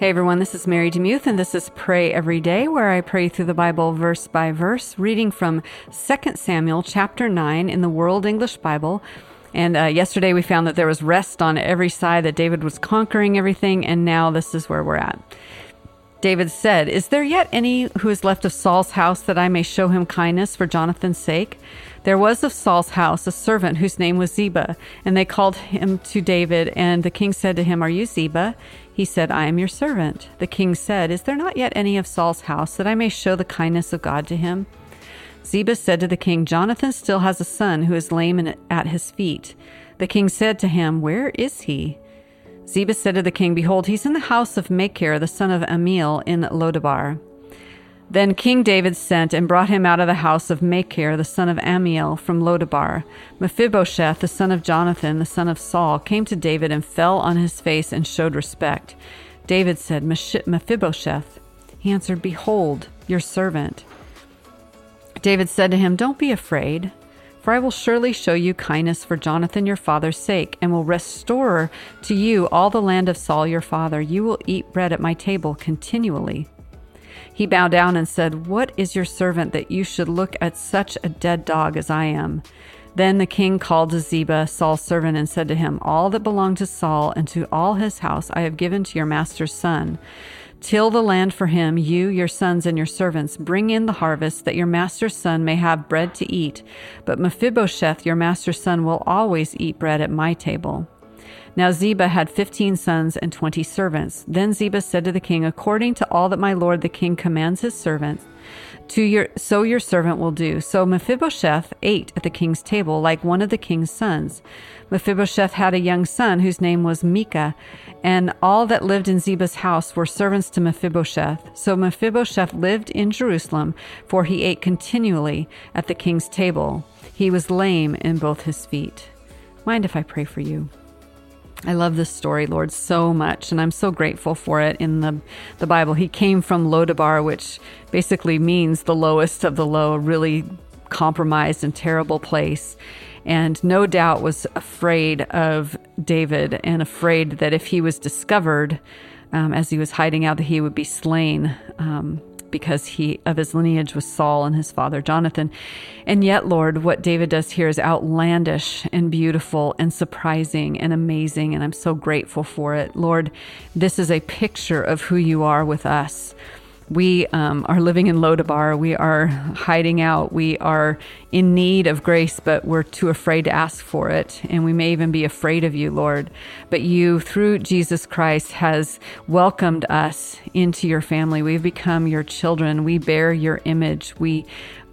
Hey everyone, this is Mary DeMuth, and this is Pray Every Day, where I pray through the Bible verse by verse, reading from 2 Samuel chapter 9 in the World English Bible. And uh, yesterday we found that there was rest on every side, that David was conquering everything, and now this is where we're at. David said, Is there yet any who is left of Saul's house that I may show him kindness for Jonathan's sake? There was of Saul's house a servant whose name was Ziba, and they called him to David, and the king said to him, Are you Ziba? He said, I am your servant. The king said, Is there not yet any of Saul's house that I may show the kindness of God to him? Ziba said to the king, Jonathan still has a son who is lame at his feet. The king said to him, Where is he? Ziba said to the king, Behold, he's in the house of Machir, the son of Ammiel, in Lodabar. Then King David sent and brought him out of the house of Machir, the son of Ammiel, from Lodabar. Mephibosheth, the son of Jonathan, the son of Saul, came to David and fell on his face and showed respect. David said, Mephibosheth. He answered, Behold, your servant. David said to him, Don't be afraid, for I will surely show you kindness for Jonathan your father's sake, and will restore to you all the land of Saul your father. You will eat bread at my table continually. He bowed down and said, What is your servant that you should look at such a dead dog as I am? Then the king called to Ziba, Saul's servant, and said to him, All that belonged to Saul and to all his house I have given to your master's son. Till the land for him, you, your sons, and your servants, bring in the harvest, that your master's son may have bread to eat. But Mephibosheth, your master's son, will always eat bread at my table. Now Ziba had fifteen sons and twenty servants. Then Ziba said to the king, According to all that my lord the king commands his servants, to your so your servant will do. So Mephibosheth ate at the king's table like one of the king's sons. Mephibosheth had a young son whose name was Micah, and all that lived in Ziba's house were servants to Mephibosheth. So Mephibosheth lived in Jerusalem, for he ate continually at the king's table. He was lame in both his feet. Mind if I pray for you? I love this story, Lord, so much, and I'm so grateful for it in the, the Bible. He came from Lodabar, which basically means the lowest of the low, a really compromised and terrible place. And no doubt was afraid of David and afraid that if he was discovered um, as he was hiding out, that he would be slain. Um, because he of his lineage was Saul and his father Jonathan. And yet, Lord, what David does here is outlandish and beautiful and surprising and amazing, and I'm so grateful for it. Lord, this is a picture of who you are with us. We um, are living in Lodabar. We are hiding out. We are in need of grace, but we're too afraid to ask for it. And we may even be afraid of you, Lord. But you, through Jesus Christ, has welcomed us into your family. We've become your children. We bear your image. We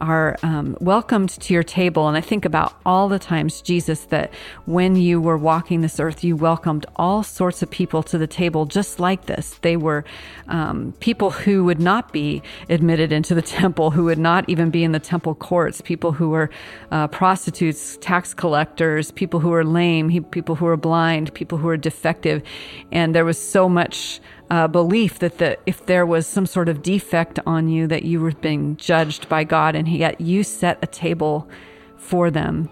are um, welcomed to your table. And I think about all the times, Jesus, that when you were walking this earth, you welcomed all sorts of people to the table just like this. They were um, people who would not be admitted into the temple, who would not even be in the temple courts, people who were uh, prostitutes, tax collectors, people who were lame, people who were blind, people who were defective. And there was so much uh, belief that the, if there was some sort of defect on you, that you were being judged by God, and yet you set a table for them.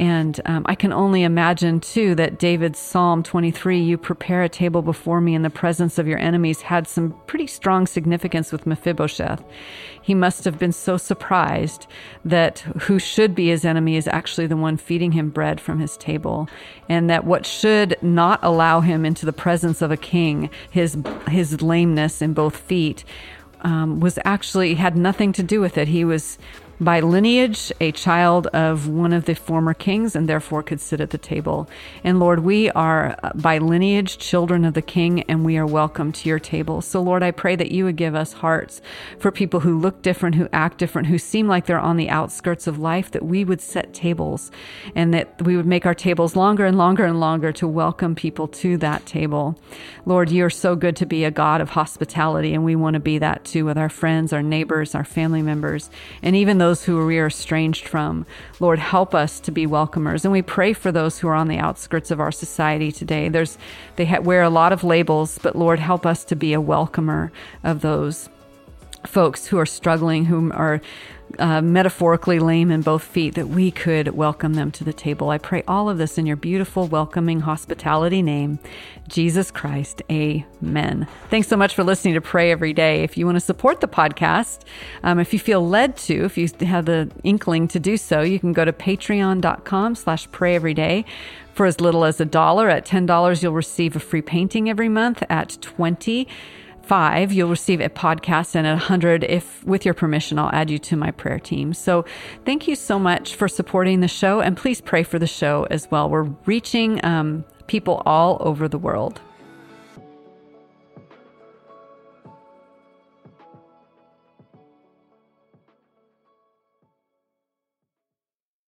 And um, I can only imagine, too, that David's Psalm 23, you prepare a table before me in the presence of your enemies, had some pretty strong significance with Mephibosheth. He must have been so surprised that who should be his enemy is actually the one feeding him bread from his table. And that what should not allow him into the presence of a king, his, his lameness in both feet, um, was actually had nothing to do with it. He was by lineage a child of one of the former kings and therefore could sit at the table. And Lord, we are uh, by lineage children of the king and we are welcome to your table. So, Lord, I pray that you would give us hearts for people who look different, who act different, who seem like they're on the outskirts of life, that we would set tables and that we would make our tables longer and longer and longer to welcome people to that table. Lord, you're so good to be a God of hospitality, and we want to be that too with our friends, our neighbors, our family members, and even those those who we are estranged from. Lord, help us to be welcomers. And we pray for those who are on the outskirts of our society today. There's, they ha- wear a lot of labels, but Lord, help us to be a welcomer of those. Folks who are struggling, who are uh, metaphorically lame in both feet, that we could welcome them to the table. I pray all of this in your beautiful, welcoming hospitality name, Jesus Christ. Amen. Thanks so much for listening to Pray Every Day. If you want to support the podcast, um, if you feel led to, if you have the inkling to do so, you can go to patreon.com slash pray every day. For as little as a dollar, at $10, you'll receive a free painting every month. At 20 five, you'll receive a podcast, and at 100, if with your permission, I'll add you to my prayer team. So thank you so much for supporting the show, and please pray for the show as well. We're reaching um, people all over the world.